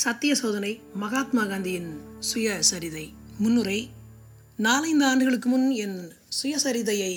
சத்திய சோதனை மகாத்மா காந்தியின் சுயசரிதை முன்னுரை நாலைந்து ஆண்டுகளுக்கு முன் என் சுயசரிதையை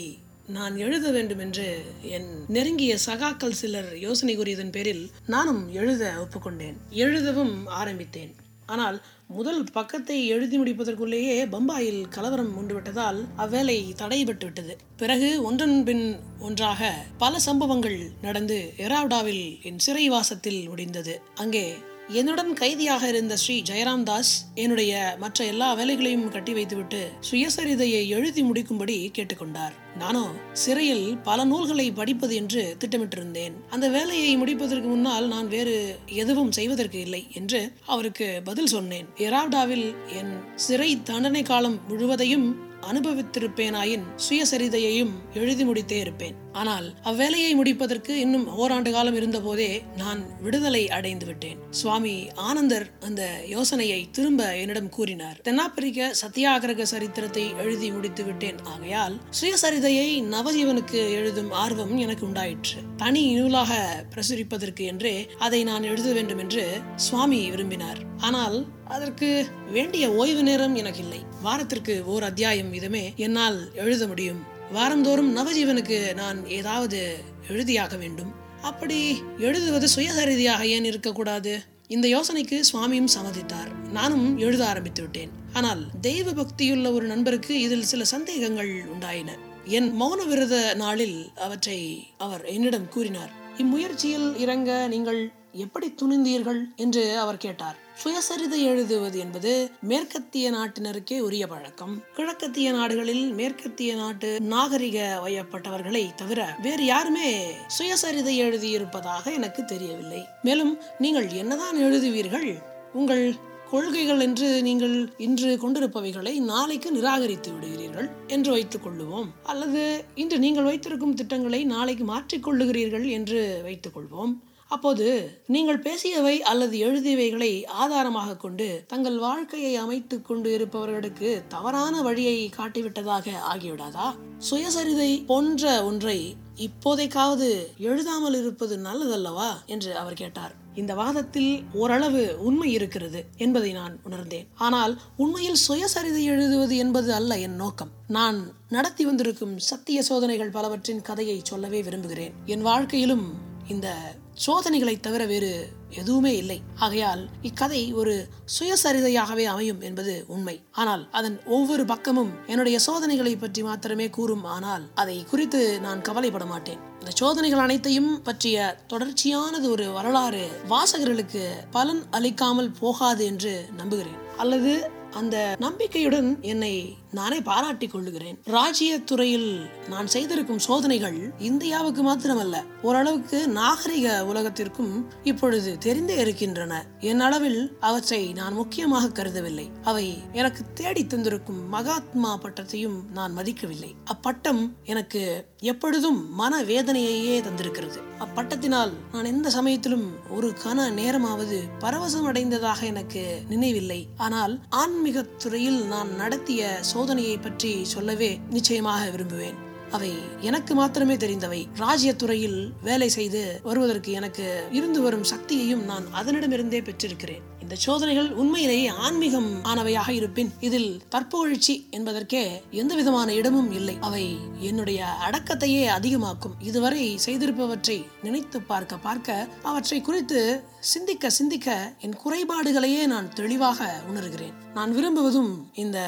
நான் எழுத வேண்டும் என்று என் நெருங்கிய சகாக்கள் சிலர் யோசனை கூறியதன் பேரில் நானும் எழுத ஒப்புக்கொண்டேன். எழுதவும் ஆரம்பித்தேன். ஆனால் முதல் பக்கத்தை எழுதி முடிப்பதற்குள்ளேயே பம்பாயில் கலவரம் உண்டுவிட்டதால் அவ்வேலை தடைபட்டு விட்டது. பிறகு ஒன்றன் பின் ஒன்றாக பல சம்பவங்கள் நடந்து எராவ்டாவில் என் சிறைவாசத்தில் முடிந்தது. அங்கே என்னுடன் கைதியாக இருந்த ஸ்ரீ ஜெயராம் தாஸ் என்னுடைய மற்ற எல்லா வேலைகளையும் கட்டி வைத்துவிட்டு சுயசரிதையை எழுதி முடிக்கும்படி கேட்டுக்கொண்டார். நானோ சிறையில் பல நூல்களை படிப்பது என்று திட்டமிட்டிருந்தேன். அந்த வேலையை முடிப்பதற்கு முன்னால் நான் வேறு எதுவும் செய்வதற்கு இல்லை என்று அவருக்கு பதில் சொன்னேன். எராவ்டாவில் என் சிறை தண்டனை காலம் முழுவதையும் அனுபவித்திருப்பேனாயின் சுயசரிதையையும் எழுதி முடித்தே இருப்பேன். ஆனால் அவ்வேலையை முடிப்பதற்கு இன்னும் ஓராண்டு காலம் இருந்தபோதே நான் விடுதலை அடைந்து விட்டேன். சுவாமி ஆனந்தர் அந்த யோசனையை திரும்ப என்னிடம் கூறினார். தென்னாப்பிரிக்க சத்தியாகிரக சரித்திரத்தை எழுதி முடித்து விட்டேன். ஆகையால் சுயசரிதையை நவஜீவனுக்கு எழுதும் ஆர்வம் எனக்கு உண்டாயிற்று. தனி நூலாக பிரசுரிப்பதற்கு என்றே அதை நான் எழுத வேண்டும் என்று சுவாமி விரும்பினார். ஆனால் அதற்கு வேண்டிய ஓய்வு நேரம் எனக்கு இல்லை. வாரத்திற்கு ஓர் அத்தியாயம் இதுமே என்னால் எழுத முடியும். வாரந்தோறும் நவஜீவனுக்கு நான் ஏதாவது எழுதியாக வேண்டும். அப்படி எழுதுவது சுயசரிதியாக ஏன் இருக்கக்கூடாது? இந்த யோசனைக்கு சுவாமியும் சம்மதித்தார். நானும் எழுத ஆரம்பித்து விட்டேன் ஆனால் தெய்வ பக்தியுள்ள ஒரு நண்பருக்கு இதில் சில சந்தேகங்கள் உண்டாயின. என் மௌன விரத நாளில் அவற்றை அவர் என்னிடம் கூறினார். இம்முயற்சியில் இறங்க நீங்கள் எப்படி துணிந்தீர்கள்? என்று அவர் கேட்டார். சுயசரிதை எழுதுவது என்பது மேற்கத்திய நாட்டினருக்கே உரிய பழக்கம். கிழக்கத்திய நாடுகளில் மேற்கத்திய நாட்டு நாகரிக வயப்பட்டவர்களை தவிர வேறு யாருமே சுயசரிதை எழுதியிருப்பதாக எனக்கு தெரியவில்லை. மேலும் நீங்கள் என்னதான் எழுதுவீர்கள்? உங்கள் கொள்கைகள் என்று நீங்கள் இன்று கொண்டிருப்பவைகளை நாளைக்கு நிராகரித்து விடுகிறீர்கள் என்று வைத்துக் கொள்ளுவோம். அல்லது இன்று நீங்கள் வைத்திருக்கும் திட்டங்களை நாளைக்கு மாற்றிக் கொள்ளுகிறீர்கள் என்று வைத்துக் கொள்வோம். அப்போது நீங்கள் பேசியவை அல்லது எழுதியவைகளை ஆதாரமாக கொண்டு தங்கள் வாழ்க்கையை அமைத்து கொண்டு இருப்பவர்களுக்கு தவறான வழியை காட்டிவிட்டதாக ஆகிவிடாதா? சுயசரிதை போன்ற ஒன்றை இப்போதைக்காவது எழுதாமல் இருப்பது நல்லதல்லவா? என்று அவர் கேட்டார். இந்த வாதத்தில் ஓரளவு உண்மை இருக்கிறது என்பதை நான் உணர்ந்தேன். ஆனால் உண்மையில் சுயசரிதை எழுதுவது என்பது அல்ல என் நோக்கம். நான் நடத்தி வந்திருக்கும் சத்திய சோதனைகள் பலவற்றின் கதையை சொல்லவே விரும்புகிறேன். என் வாழ்க்கையிலும் இந்த சோதனைகளை தவிர வேறு எதுவுமே இல்லை. ஆகையால் இக்கதை ஒரு சுயசரிதையாகவே அமையும் என்பது உண்மை. ஆனால் அதன் ஒவ்வொரு பக்கமும் என்னுடைய சோதனைகளை பற்றி மாத்திரமே கூறும் ஆனால் அதை குறித்து நான் கவலைப்பட மாட்டேன். இந்த சோதனைகள் அனைத்தையும் பற்றிய தொடர்ச்சியானது ஒரு வரலாறு வாசகர்களுக்கு பலன் அளிக்காமல் போகாது என்று நம்புகிறேன். அல்லது அந்த நம்பிக்கையுடன் என்னை நானே பாராட்டிக் கொள்ளுகிறேன். ராஜ்ய துறையில் நான் செய்திருக்கும் சோதனைகள் இந்தியாவுக்கு மாத்திரமல்ல ஓரளவுக்கு நாகரிக உலகத்திற்கும் இப்பொழுது தெரிந்தே இருக்கின்றன. என் அளவில் அவற்றை நான் முக்கியமாக கருதவில்லை. அவை எனக்கு தேடி தந்திருக்கும் மகாத்மா பட்டத்தையும் நான் மதிக்கவில்லை. அப்பட்டம் எனக்கு எப்பொழுதும் மன வேதனையையே தந்திருக்கிறது. அப்பட்டத்தினால் நான் எந்த சமயத்திலும் ஒரு கன நேரமாவது பரவசம் அடைந்ததாக எனக்கு நினைவில்லை. ஆனால் ஆன்மீக துறையில் நான் நடத்திய சோதனையை பற்றி சொல்லவே நிச்சயமாக விரும்புவேன். அவை எனக்கு மாத்திரமே தெரிந்தவை. ராஜ்ய துறையில் வேலை செய்து வருவதற்கு எனக்கு இருந்து வரும் சக்தியையும் நான் அதனிடமிருந்தே பெற்றிருக்கிறேன். இந்த சோதனைகள் உண்மையிலேயே ஆன்மீகம் ஆனவையாக இருப்பின் இதில் தற்போழ்ச்சி என்பதற்கே எந்த விதமான இடமும் இல்லை. அவை என்னுடைய அடக்கத்தையே அதிகமாக்கும். இதுவரை செய்திருப்பவற்றை நினைத்து பார்க்க பார்க்க அவற்றை குறித்து சிந்திக்க சிந்திக்க என் குறைபாடுகளையே நான் தெளிவாக உணர்கிறேன். நான் விரும்புவதும் இந்த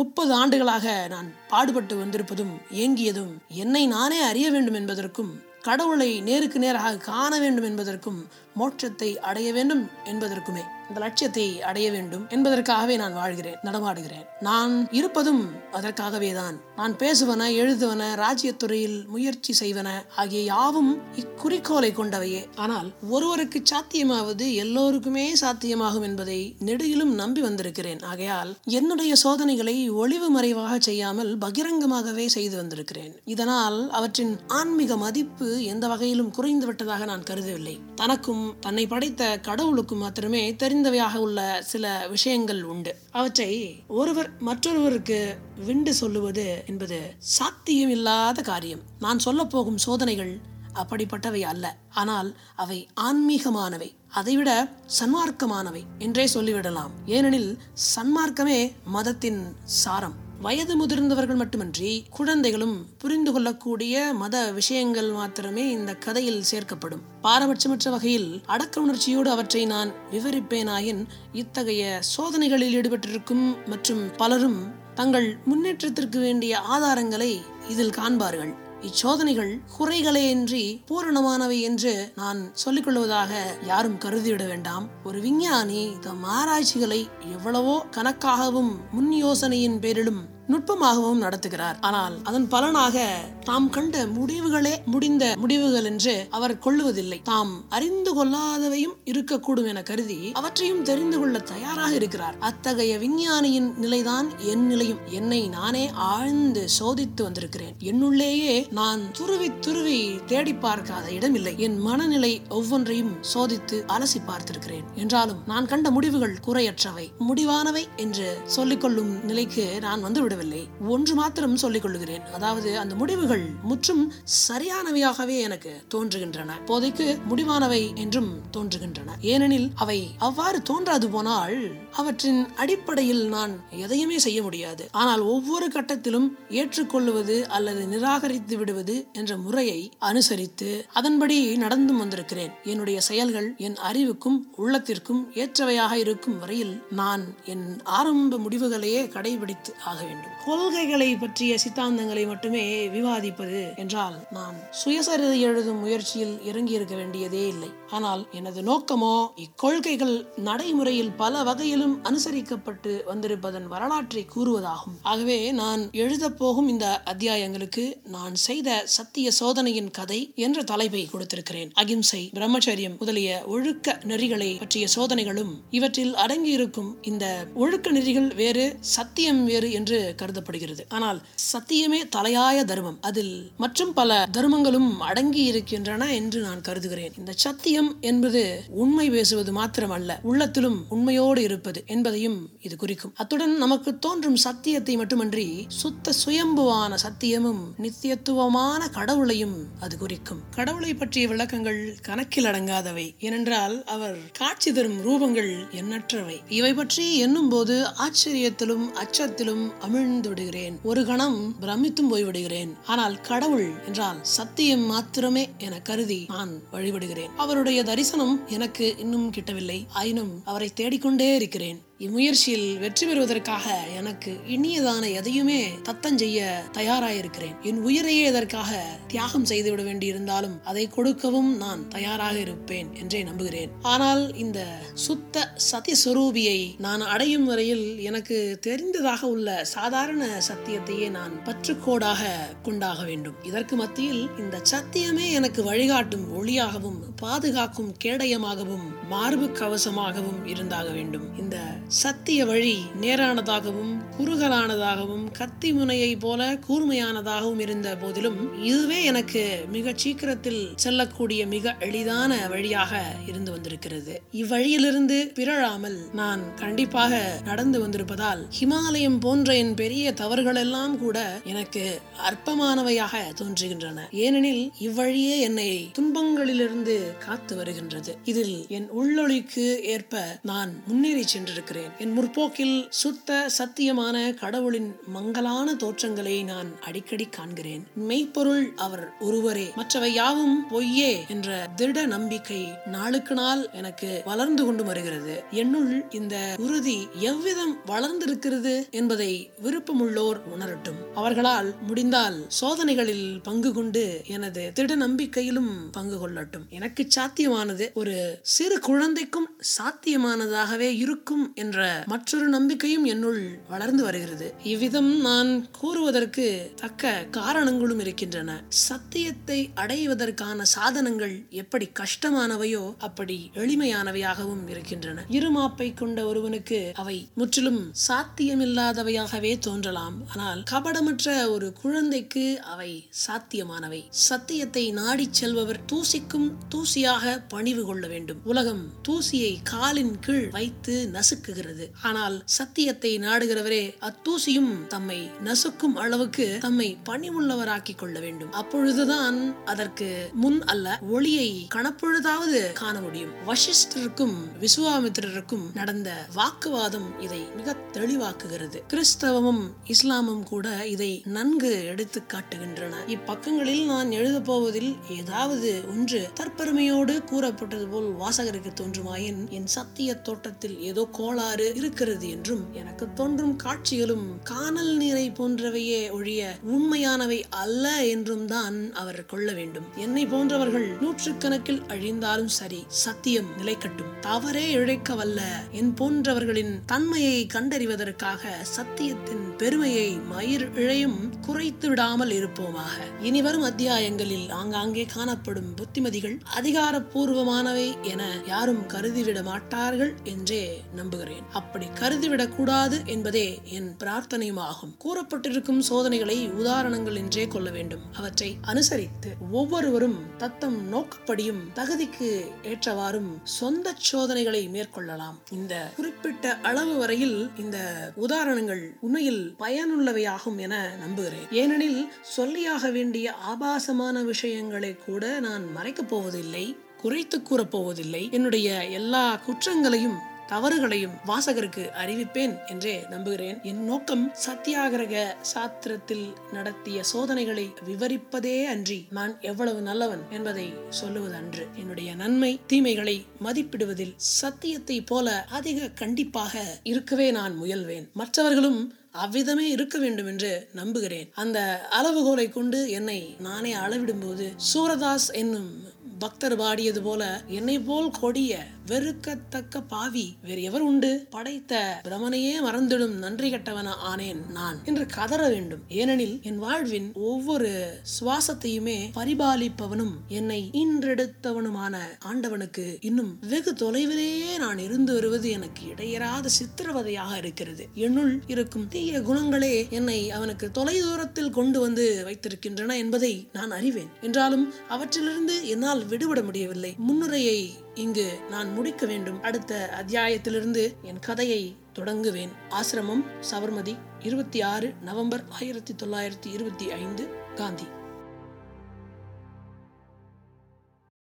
முப்பது ஆண்டுகளாக நான் பாடுபட்டு வந்திருப்பதும் ஏங்கியதும் என்னை நானே அறிய வேண்டும் என்பதற்கும் கடவுளை நேருக்கு நேராக காண வேண்டும் என்பதற்கும் மோட்சத்தை அடைய வேண்டும் என்பதற்குமே. இந்த லட்சியத்தை அடைய வேண்டும் என்பதற்காகவே நான் வாழ்கிறேன் நடமாடுகிறேன். நான் இருப்பதும் அதற்காகவே தான் நான் பேசுவன எழுதுவன ராஜ்யத்துறையில் முயற்சி செய்வன ஆகிய யாவும் இக்குறிக்கோளை கொண்டவையே. ஆனால் ஒருவருக்கு சாத்தியமாவது எல்லோருக்குமே சாத்தியமாகும் என்பதை நெடுகிலும் நம்பி வந்திருக்கிறேன். ஆகையால் என்னுடைய சோதனைகளை ஒளிவு மறைவாக செய்யாமல் பகிரங்கமாகவே செய்து வந்திருக்கிறேன். இதனால் அவற்றின் ஆன்மீக மதிப்பு எந்த வகையிலும் குறைந்து விட்டதாக நான் கருதவில்லை. தனக்கும் தன்னை படைத்த கடவுளுக்கும் மாத்திரமே தெரிந்தவையாக உள்ள சில விஷயங்கள் உண்டு. அவற்றை ஒருவர் மற்றொருவருக்கு விண்டு சொல்லுவது என்பது சாத்தியம் இல்லாத காரியம். நான் சொல்ல போகும் சோதனைகள் அப்படிப்பட்டவை அல்ல. ஆனால் அவை ஆன்மீகமானவை. அதைவிட சன்மார்க்கமானவை என்றே சொல்லிவிடலாம். ஏனெனில் சன்மார்க்கமே மதத்தின் சாரம். வயது முதிர்ந்தவர்கள் மட்டுமன்றி குழந்தைகளும் புரிந்து கொள்ளக்கூடிய மத விஷயங்கள் மாத்திரமே இந்த கதையில் சேர்க்கப்படும். பாரபட்சமற்ற வகையில் அடக்க உணர்ச்சியோடு அவற்றை நான் விவரிப்பேனாயின் இத்தகைய சோதனைகளில் ஈடுபட்டிருக்கும் மற்றும் பலரும் தங்கள் முன்னேற்றத்திற்கு வேண்டிய ஆதாரங்களை இதில் காண்பார்கள். இச்சோதனைகள் குறைகளே இன்றி பூரணமானவை என்று நான் சொல்லிக் கொள்வதாக யாரும் கருதிவிட வேண்டாம். ஒரு விஞ்ஞானி தம் ஆராய்ச்சிகளை எவ்வளவோ கணக்காகவும் முன் யோசனையின் பேரிலும் நுட்பமாகவும் நடத்துகிறார். ஆனால் அதன் பலனாக தாம் கண்ட முடிவுகளே முடிந்த முடிவுகள் என்று அவர் கொள்ளுவதில்லை. தாம் அறிந்து கொள்ளாதவையும் இருக்கக்கூடும் என கருதி அவற்றையும் தெரிந்து கொள்ள தயாராக இருக்கிறார். அத்தகைய விஞ்ஞானியின் நிலைதான் என் நிலையும். என்னை நானே ஆழ்ந்து சோதித்து வந்திருக்கிறேன். என்னுள்ளேயே நான் துருவி துருவி தேடி பார்க்காத இடமில்லை. என் மனநிலை ஒவ்வொன்றையும் சோதித்து அலசி பார்த்திருக்கிறேன். என்றாலும் நான் கண்ட முடிவுகள் குறையற்றவை. முடிவானவை என்று சொல்லிக்கொள்ளும் நிலைக்கு நான் வந்து விடவில்லை ஒன்று மாத்திரம் சொல்லிக் கொள்ளுகிறேன் அதாவது அந்த முடிவுகள் முற்றும் சரியானவையாகவே எனக்கு தோன்றுகின்றன. இப்போதைக்கு முடிவானவை என்றும் தோன்றுகின்றன. ஏனெனில் அவை அவ்வாறு தோன்றாது போனால் அவற்றின் அடிப்படையில் நான் எதையுமே செய்ய முடியாது. ஆனால் ஒவ்வொரு கட்டத்திலும் ஏற்றுக்கொள்ளுவது அல்லது நிராகரித்து விடுவது என்ற முறையை அனுசரித்து அதன்படி நடந்தும் வந்திருக்கிறேன். என்னுடைய செயல்கள் என் அறிவுக்கும் உள்ளத்திற்கும் ஏற்றவையாக இருக்கும் வரையில் நான் என் ஆரம்ப முடிவுகளையே கடைபிடித்து ஆக வேண்டும். கொள்கைகளை பற்றிய சித்தாந்தங்களை மட்டுமே விவாதிப்பது என்றால் நான் சுயசரிதை எழுதும் முயற்சியில் இறங்கி இருக்க வேண்டியதே இல்லை. ஆனால் எனது நோக்கமோ இக்கொள்கைகள் நடைமுறையில் பல வகையிலும் அனுசரிக்கப்பட்டு வந்திருப்பதன் வரலாற்றை கூறுவதாகும். ஆகவே நான் எழுதப் போகும் இந்த அத்தியாயங்களுக்கு நான் செய்த சத்திய சோதனையின் கதை என்ற தலைப்பை கொடுத்திருக்கிறேன். அகிம்சை பிரம்மச்சரியம் முதலிய ஒழுக்க நெறிகளை பற்றிய சோதனைகளும் இவற்றில் அடங்கியிருக்கும் இந்த ஒழுக்க நெறிகள் வேறு சத்தியம் வேறு என்று கருதப்படுகிறது. ஆனால் சத்தியமே தலையாய தர்மம். அதில் மற்றும் பல தர்மங்களும் அடங்கி இருக்கின்றன என்று நான் கருதுகிறேன். இந்த சத்தியம் என்பது உண்மை பேசுவது மாத்திரமல்ல உள்ளத்திலும் உண்மையோடு இருப்பது என்பதையும் இது குறிக்கும். அத்துடன் நமக்கு தோன்றும் சத்தியத்தை மட்டுமன்றி சுத்த சுயம்புவான சத்தியமும் நித்தியத்துவமான கடவுளையும் அது குறிக்கும். கடவுளை பற்றிய விளக்கங்கள் கணக்கில் அடங்காதவை. ஏனென்றால் அவர் காட்சி தரும் ரூபங்கள் எண்ணற்றவை. இவை பற்றி எண்ணும் போது ஆச்சரியத்திலும் அச்சத்திலும் அமிழ் விடுகிறேன் ஒரு கணம் பிரமித்தும் போய்விடுகிறேன். ஆனால் கடவுள் என்றால் சத்தியம் மாத்திரமே என கருதி நான் வழிபடுகிறேன். அவருடைய தரிசனம் எனக்கு இன்னும் கிட்டவில்லை. ஆயினும் அவரை தேடிக்கொண்டே இருக்கிறேன். இம்முயற்சியில் வெற்றி பெறுவதற்காக எனக்கு இனியதான எதையுமே தத்தம் செய்ய தயாராயிருக்கிறேன். என் உயிரையே இதற்காக தியாகம் செய்துவிட வேண்டியிருந்தாலும் அதை கொடுக்கவும் நான் தயாராக இருப்பேன் என்றே நம்புகிறேன். ஆனால் இந்த சுத்த சத்தியஸ்வரூபியை நான் அடையும் வரையில் எனக்கு தெரிந்ததாக உள்ள சாதாரண சத்தியத்தையே நான் பற்றுக்கோடாக கொண்டாக வேண்டும். இதற்கு மத்தியில் இந்த சத்தியமே எனக்கு வழிகாட்டும் ஒளியாகவும் பாதுகாக்கும் கேடயமாகவும் மார்பு கவசமாகவும் இருந்தாக வேண்டும். இந்த சத்திய வழி நேரானதாகவும் குறுகலானதாகவும் கத்தி முனையை போல கூர்மையானதாகவும் இருந்த போதிலும் இதுவே எனக்கு மிக சீக்கிரத்தில் செல்லக்கூடிய மிக எளிதான வழியாக இருந்து வந்திருக்கிறது. இவ்வழியிலிருந்து பிறழாமல் நான் கண்டிப்பாக நடந்து வந்திருப்பதால் ஹிமாலயம் போன்ற என் பெரிய தவறுகள் எல்லாம் கூட எனக்கு அற்பமானவையாக தோன்றுகின்றன. ஏனெனில் இவ்வழியே என்னை துன்பங்களிலிருந்து காத்து வருகின்றது. இதில் என் உள்ளொளிக்கு ஏற்ப நான் முன்னேறி சென்றிருக்கிறேன். என் முற்போக்கில் சுத்த சத்தியமான கடவுளின் மங்கலான தோற்றங்களை நான் அடிக்கடி காண்கிறேன். மெய்ப்பொருள் அவர் ஒருவரே. மற்றவை யாவும் பொய்யே என்ற திட நம்பிக்கை நாளுக்கு நாள் எனக்கு வளர்ந்து கொண்டு வருகிறது. என்னுள் இந்த உறுதி எவ்விதம் வளர்ந்திருக்கிறது என்பதை விருப்பமுள்ளோர் உணரட்டும். அவர்களால் முடிந்தால் சோதனைகளில் பங்கு கொண்டு எனது திட நம்பிக்கையிலும் பங்கு கொள்ளட்டும். எனக்கு சாத்தியமானது ஒரு சிறு குழந்தைக்கும் சாத்தியமானதாகவே இருக்கும் என்ற மற்றொரு நம்பிக்கையும் என்னுள் வளர்ந்து வருகிறது. இவ்விதம் நான் கூறுவதற்கு தக்க காரணங்களும் இருக்கின்றன. சத்தியத்தை அடைவதற்கான சாதனங்கள் எப்படி கஷ்டமானவையோ அப்படி எளிமையானவையாகவும் இருக்கின்றன. இருமாப்பை கொண்ட ஒருவனுக்கு அவை முற்றிலும் சாத்தியமில்லாதவையாகவே தோன்றலாம். ஆனால் கபடமற்ற ஒரு குழந்தைக்கு அவை சாத்தியமானவை. சத்தியத்தை நாடிச் செல்பவர் தூசிக்கும் தூசியாக பணிவு கொள்ள வேண்டும். உலகம் தூசியை காலின் கீழ் வைத்து நசுக்குகிறது. நாடுகிறது. ஆனால் சத்தியத்தை நாடுகிறவரே அத்தூசியும் தம்மை நசுக்கும் அளவுக்கு தம்மை பணிவுள்ளவராக்கிக் கொள்ள வேண்டும். அப்பொழுதுதான் அதற்கு முன் அல்ல ஒளியை கணப்பொழுதாவது காண முடியும். வசிஷ்டருக்கும் விசுவாமித்திரருக்கும் நடந்த வாக்குவாதம் இதை மிக தெளிவாக்குகிறது. கிறிஸ்தவமும் இஸ்லாமும் கூட இதை நன்கு எடுத்து காட்டுகின்றன. இப்பக்கங்களில் நான் எழுதப் போவதில் ஏதாவது ஒன்று தற்பெருமையோடு கூறப்பட்டது போல் வாசகருக்கு தோன்றுமாயின் என் சத்திய தோட்டத்தில் ஏதோ கோளாறு இருக்கிறது என்றும் எனக்கு தோன்றும் காட்சிகளும் காணல் நீரை போன்றவையே ஒழிய உண்மையானவை அல்ல என்றும் தான் அவர் கொள்ள வேண்டும். என்னை போன்றவர்கள் நூற்றுக்கணக்கில் அழிந்தாலும் சரி சத்தியம் நிலைக்கட்டும். தவறே இழைக்க வல்ல என் போன்றவர்களின் தன்மையை கண்டறிவதற்காக சத்தியத்தின் பெருமையை மயிர் இழையும் குறைத்து விடாமல் இருப்போமாக. இனி வரும் அத்தியாயங்களில் ஆங்காங்கே காணப்படும் புத்திமதிகள் அதிகாரப்பூர்வமானவை என யாரும் கருதிவிட மாட்டார்கள் என்றே நம்புகிறேன். அப்படி கருதிவிடக் கூடாது என்பதே என் பிரார்த்தனையுமாகும். கூறப்பட்டிருக்கும் சோதனைகளை உதாரணங்கள் என்றே கொள்ள வேண்டும். அவற்றை அனுசரித்து ஒவ்வொருவரும் தத்தம் நோக்கப்படியும் தகுதிக்கு ஏற்றவாறும் சொந்த சோதனைகளை மேற்கொள்ளலாம். இந்த குறிப்பிட்ட அளவு வரையில் இந்த உதாரணங்கள் உண்மையில் பயனுள்ளவையாகும் என நம்புகிறேன். ஏனெனில் சொல்லியாக வேண்டிய ஆபாசமான விஷயங்களை கூட நான் மறைக்கப் போவதில்லை குறைத்து கூறப்போவதில்லை என்னுடைய எல்லா குற்றங்களையும் தவறுகளையும் வாசகருக்கு அறிவிப்பேன் என்றே நம்புகிறேன். என் நோக்கம் சத்தியாகிரக சாத்திரத்தில் நடத்திய சோதனைகளை விவரிப்பதே அன்றி நான் எவ்வளவு நல்லவன் என்பதை சொல்லுவது அன்று என்னுடைய நன்மை தீமைகளை மதிப்பிடுவதில் சத்தியத்தை போல அதிக கண்டிப்பாக இருக்கவே நான் முயல்வேன். மற்றவர்களும் அவ்விதமே இருக்க வேண்டும் என்று நம்புகிறேன். அந்த அளவுகோலை கொண்டு என்னை நானே அளவிடும்போது சூரதாஸ் என்னும் பக்தர் பாடியது போல என்னை போல் கொடிய வெறுக்கத்தக்க பாவி. வேறு எவர் உண்டு? படைத்த பிரமனையே மறந்திடும் நன்றி கட்டவன ஆனேன் நான் என்று கதற வேண்டும். ஏனெனில் என் வாழ்வின் ஒவ்வொரு சுவாசத்தையுமே பரிபாலிப்பவனும் என்னை இன்றெடுத்தவனுமான ஆண்டவனுக்கு இன்னும் வெகு தொலைவிலேயே நான் இருந்து வருவது எனக்கு இடையராத சித்திரவதையாக இருக்கிறது. என்னுள் இருக்கும் தீய குணங்களே என்னை அவனுக்கு தொலை தூரத்தில் கொண்டு வந்து வைத்திருக்கின்றன என்பதை நான் அறிவேன். என்றாலும் அவற்றிலிருந்து என்னால் விடுபட முடியவில்லை. முன்னுரையை இங்கு நான் முடிக்க வேண்டும். அடுத்த அத்தியாயத்திலிருந்து என் கதையை தொடங்குவேன். ஆசிரமம் சபர்மதி இருபத்தி ஆறு நவம்பர் ஆயிரத்தி தொள்ளாயிரத்தி இருபத்தி ஐந்து காந்தி.